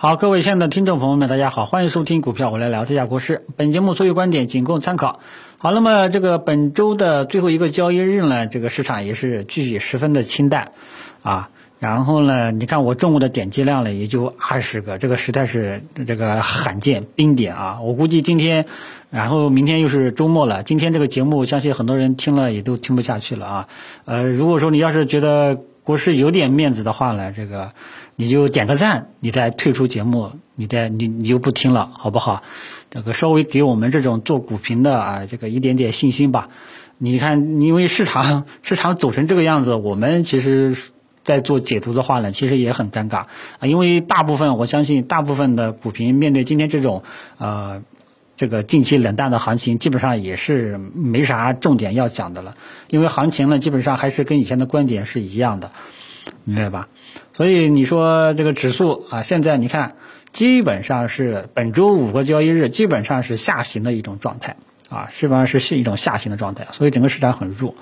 好，各位亲爱的听众朋友们，大家好，欢迎收听股票我来聊，这家国师。本节目所有观点仅供参考。好，那么这个本周的最后一个交易日呢，这个市场也是继续十分的清淡啊。然后呢，你看我中午的点击量呢，也就二十个，这个实在是这个罕见冰点啊。我估计今天，然后明天又是周末了，今天这个节目，相信很多人听了也都听不下去了啊。呃，如果说你要是觉得国师有点面子的话呢，这个。你就点个赞，你再退出节目，你再你你就不听了，好不好？这个稍微给我们这种做股评的啊，这个一点点信心吧。你看，因为市场市场走成这个样子，我们其实，在做解读的话呢，其实也很尴尬啊。因为大部分，我相信大部分的股评面对今天这种呃这个近期冷淡的行情，基本上也是没啥重点要讲的了。因为行情呢，基本上还是跟以前的观点是一样的。明白吧？所以你说这个指数啊，现在你看，基本上是本周五个交易日基本上是下行的一种状态啊，基本上是一种下行的状态，所以整个市场很弱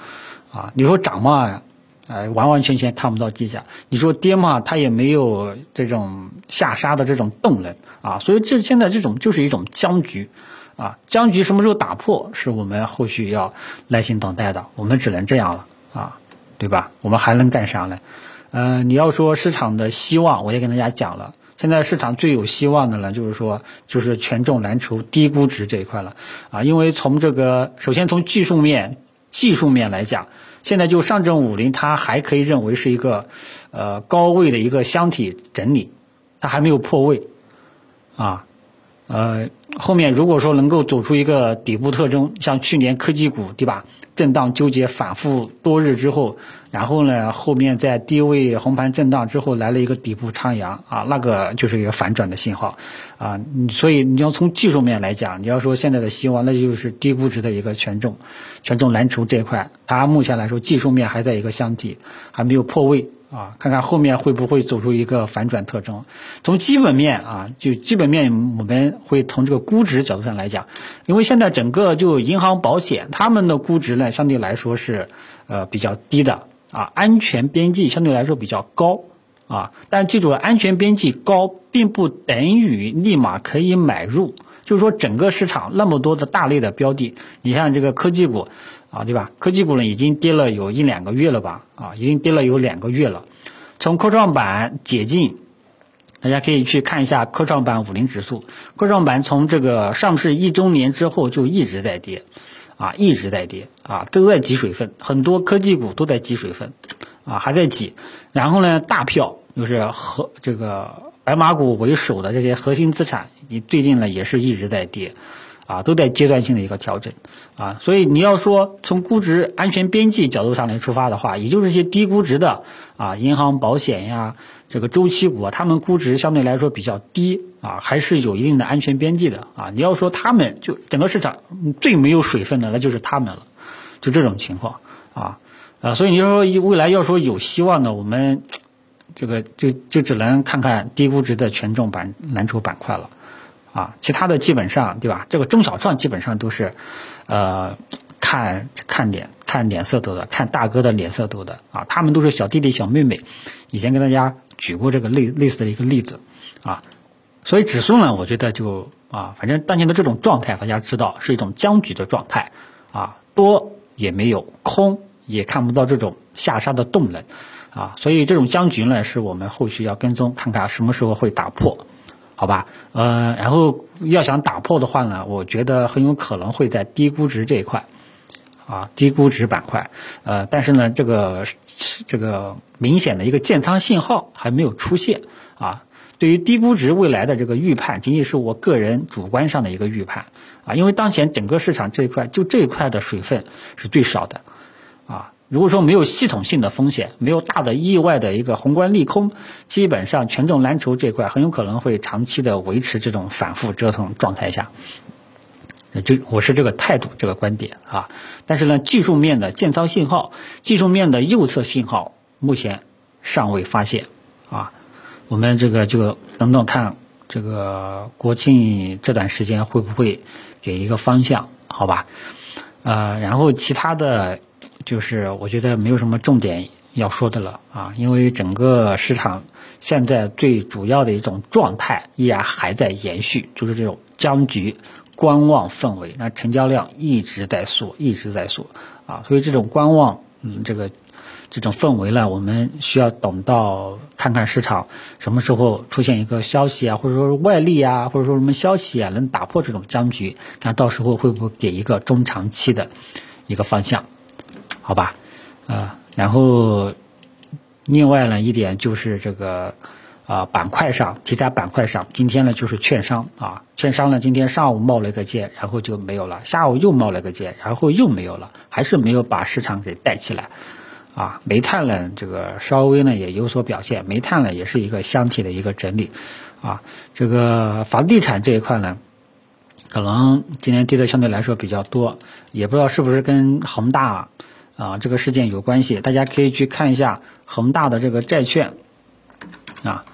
啊。你说涨嘛，呃，完完全全看不到迹象；你说跌嘛，它也没有这种下杀的这种动能啊。所以这现在这种就是一种僵局啊，僵局什么时候打破，是我们后续要耐心等待的。我们只能这样了啊，对吧？我们还能干啥呢？嗯，你要说市场的希望，我也跟大家讲了。现在市场最有希望的呢，就是说，就是权重蓝筹、低估值这一块了啊。因为从这个，首先从技术面、技术面来讲，现在就上证五零，它还可以认为是一个呃高位的一个箱体整理，它还没有破位啊。呃，后面如果说能够走出一个底部特征，像去年科技股，对吧？震荡纠结反复多日之后，然后呢，后面在低位红盘震荡之后来了一个底部长阳啊，那个就是一个反转的信号啊。所以你要从技术面来讲，你要说现在的希望，那就是低估值的一个权重，权重蓝筹这一块，它目前来说技术面还在一个箱体，还没有破位。啊，看看后面会不会走出一个反转特征。从基本面啊，就基本面，我们会从这个估值角度上来讲，因为现在整个就银行、保险，他们的估值呢，相对来说是呃比较低的啊，安全边际相对来说比较高啊。但记住了，安全边际高，并不等于立马可以买入。就是说，整个市场那么多的大类的标的，你像这个科技股。啊，对吧？科技股呢已经跌了有一两个月了吧？啊，已经跌了有两个月了。从科创板解禁，大家可以去看一下科创板五零指数。科创板从这个上市一周年之后就一直在跌，啊，一直在跌，啊，都在挤水分，很多科技股都在挤水分，啊，还在挤。然后呢，大票就是和这个白马股为首的这些核心资产，你最近呢也是一直在跌。啊，都在阶段性的一个调整，啊，所以你要说从估值安全边际角度上来出发的话，也就是一些低估值的啊，银行、保险呀，这个周期股啊，他们估值相对来说比较低啊，还是有一定的安全边际的啊。你要说他们就整个市场最没有水分的，那就是他们了，就这种情况啊，啊，所以你要说未来要说有希望的，我们这个就就只能看看低估值的权重板蓝筹板块了。啊，其他的基本上对吧？这个中小创基本上都是，呃，看看脸看脸色走的，看大哥的脸色走的啊。他们都是小弟弟小妹妹，以前跟大家举过这个类类似的一个例子啊。所以指数呢，我觉得就啊，反正当前的这种状态，大家知道是一种僵局的状态啊，多也没有，空也看不到这种下杀的动能啊。所以这种僵局呢，是我们后续要跟踪，看看什么时候会打破。好吧，呃，然后要想打破的话呢，我觉得很有可能会在低估值这一块，啊，低估值板块，呃，但是呢，这个这个明显的一个建仓信号还没有出现，啊，对于低估值未来的这个预判，仅仅是我个人主观上的一个预判，啊，因为当前整个市场这一块就这一块的水分是最少的，啊。如果说没有系统性的风险，没有大的意外的一个宏观利空，基本上权重蓝筹这块很有可能会长期的维持这种反复折腾状态下。就我是这个态度，这个观点啊。但是呢，技术面的建仓信号，技术面的右侧信号目前尚未发现啊。我们这个就等等看，这个国庆这段时间会不会给一个方向？好吧？呃，然后其他的。就是我觉得没有什么重点要说的了啊，因为整个市场现在最主要的一种状态依然还在延续，就是这种僵局、观望氛围，那成交量一直在缩，一直在缩啊，所以这种观望，嗯，这个。这种氛围呢，我们需要等到看看市场什么时候出现一个消息啊，或者说外力啊，或者说什么消息啊，能打破这种僵局，看到时候会不会给一个中长期的一个方向，好吧？啊，然后另外呢一点就是这个啊板块上题材板块上，今天呢就是券商啊，券商呢今天上午冒了一个尖，然后就没有了，下午又冒了个尖，然后又没有了，还是没有把市场给带起来。啊，煤炭呢，这个稍微呢也有所表现，煤炭呢也是一个箱体的一个整理，啊，这个房地产这一块呢，可能今天跌的相对来说比较多，也不知道是不是跟恒大啊这个事件有关系，大家可以去看一下恒大的这个债券，啊，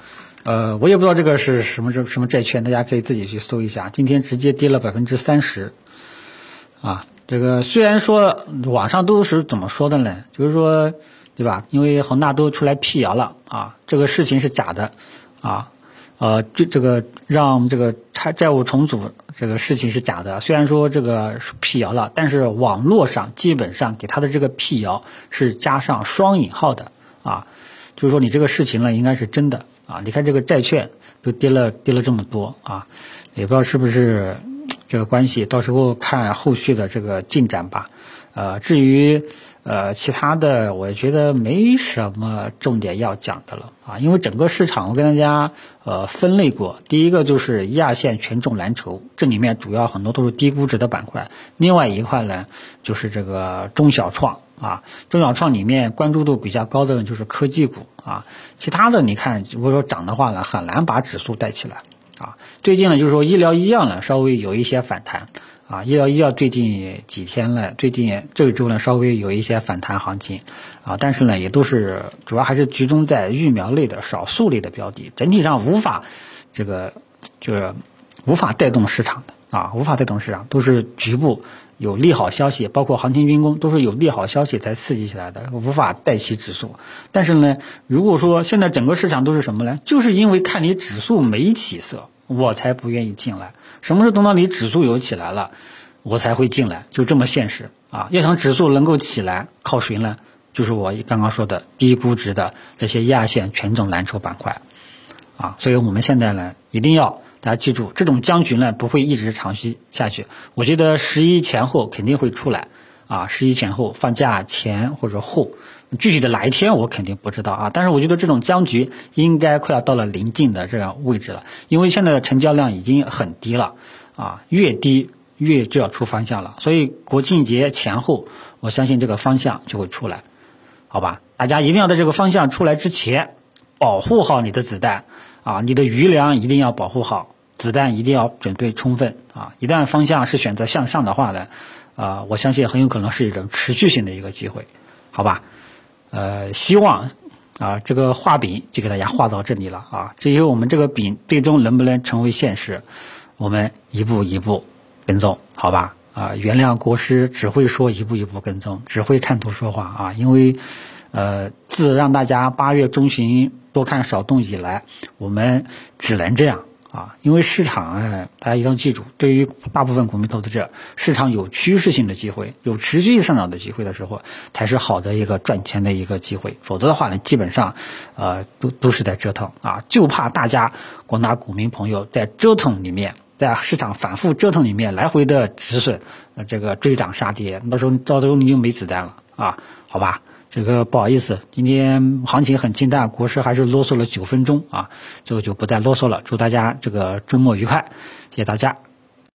呃，我也不知道这个是什么什什么债券，大家可以自己去搜一下，今天直接跌了百分之三十，啊。这个虽然说网上都是怎么说的呢？就是说，对吧？因为恒大都出来辟谣了啊，这个事情是假的，啊，呃，这这个让这个债债务重组这个事情是假的。虽然说这个辟谣了，但是网络上基本上给他的这个辟谣是加上双引号的啊，就是说你这个事情呢应该是真的啊。你看这个债券都跌了跌了这么多啊，也不知道是不是。这个关系，到时候看后续的这个进展吧。呃，至于呃其他的，我觉得没什么重点要讲的了啊。因为整个市场我跟大家呃分类过，第一个就是一二线权重蓝筹，这里面主要很多都是低估值的板块。另外一块呢，就是这个中小创啊，中小创里面关注度比较高的就是科技股啊。其他的你看，如果说涨的话呢，很难把指数带起来。啊，最近呢，就是说医疗医药呢稍微有一些反弹，啊，医疗医药最近几天呢，最近这个周呢稍微有一些反弹行情，啊，但是呢也都是主要还是集中在疫苗类的少数类的标的，整体上无法这个就是无法带动市场的啊，无法带动市场，都是局部有利好消息，包括航天军工都是有利好消息才刺激起来的，无法带起指数。但是呢，如果说现在整个市场都是什么呢？就是因为看你指数没起色。我才不愿意进来。什么时候等到你指数有起来了，我才会进来，就这么现实啊！要想指数能够起来，靠谁呢？就是我刚刚说的低估值的这些亚线权重蓝筹板块啊！所以我们现在呢，一定要大家记住，这种僵局呢不会一直长期下去。我觉得十一前后肯定会出来啊！十一前后放假前或者后。具体的哪一天我肯定不知道啊，但是我觉得这种僵局应该快要到了临近的这样位置了，因为现在的成交量已经很低了啊，越低越就要出方向了，所以国庆节前后，我相信这个方向就会出来，好吧？大家一定要在这个方向出来之前，保护好你的子弹啊，你的余粮一定要保护好，子弹一定要准备充分啊，一旦方向是选择向上的话呢，啊，我相信很有可能是一种持续性的一个机会，好吧？呃，希望啊，这个画饼就给大家画到这里了啊。至于我们这个饼最终能不能成为现实，我们一步一步跟踪，好吧？啊，原谅国师只会说一步一步跟踪，只会看图说话啊。因为呃，自让大家八月中旬多看少动以来，我们只能这样。啊，因为市场哎，大家一定要记住，对于大部分股民投资者，市场有趋势性的机会，有持续上涨的机会的时候，才是好的一个赚钱的一个机会。否则的话呢，基本上，呃，都都是在折腾啊，就怕大家广大股民朋友在折腾里面，在市场反复折腾里面来回的止损，呃，这个追涨杀跌，到时候到时候你就没子弹了啊，好吧？这个不好意思，今天行情很清淡，国师还是啰嗦了九分钟啊，这个就不再啰嗦了。祝大家这个周末愉快，谢谢大家。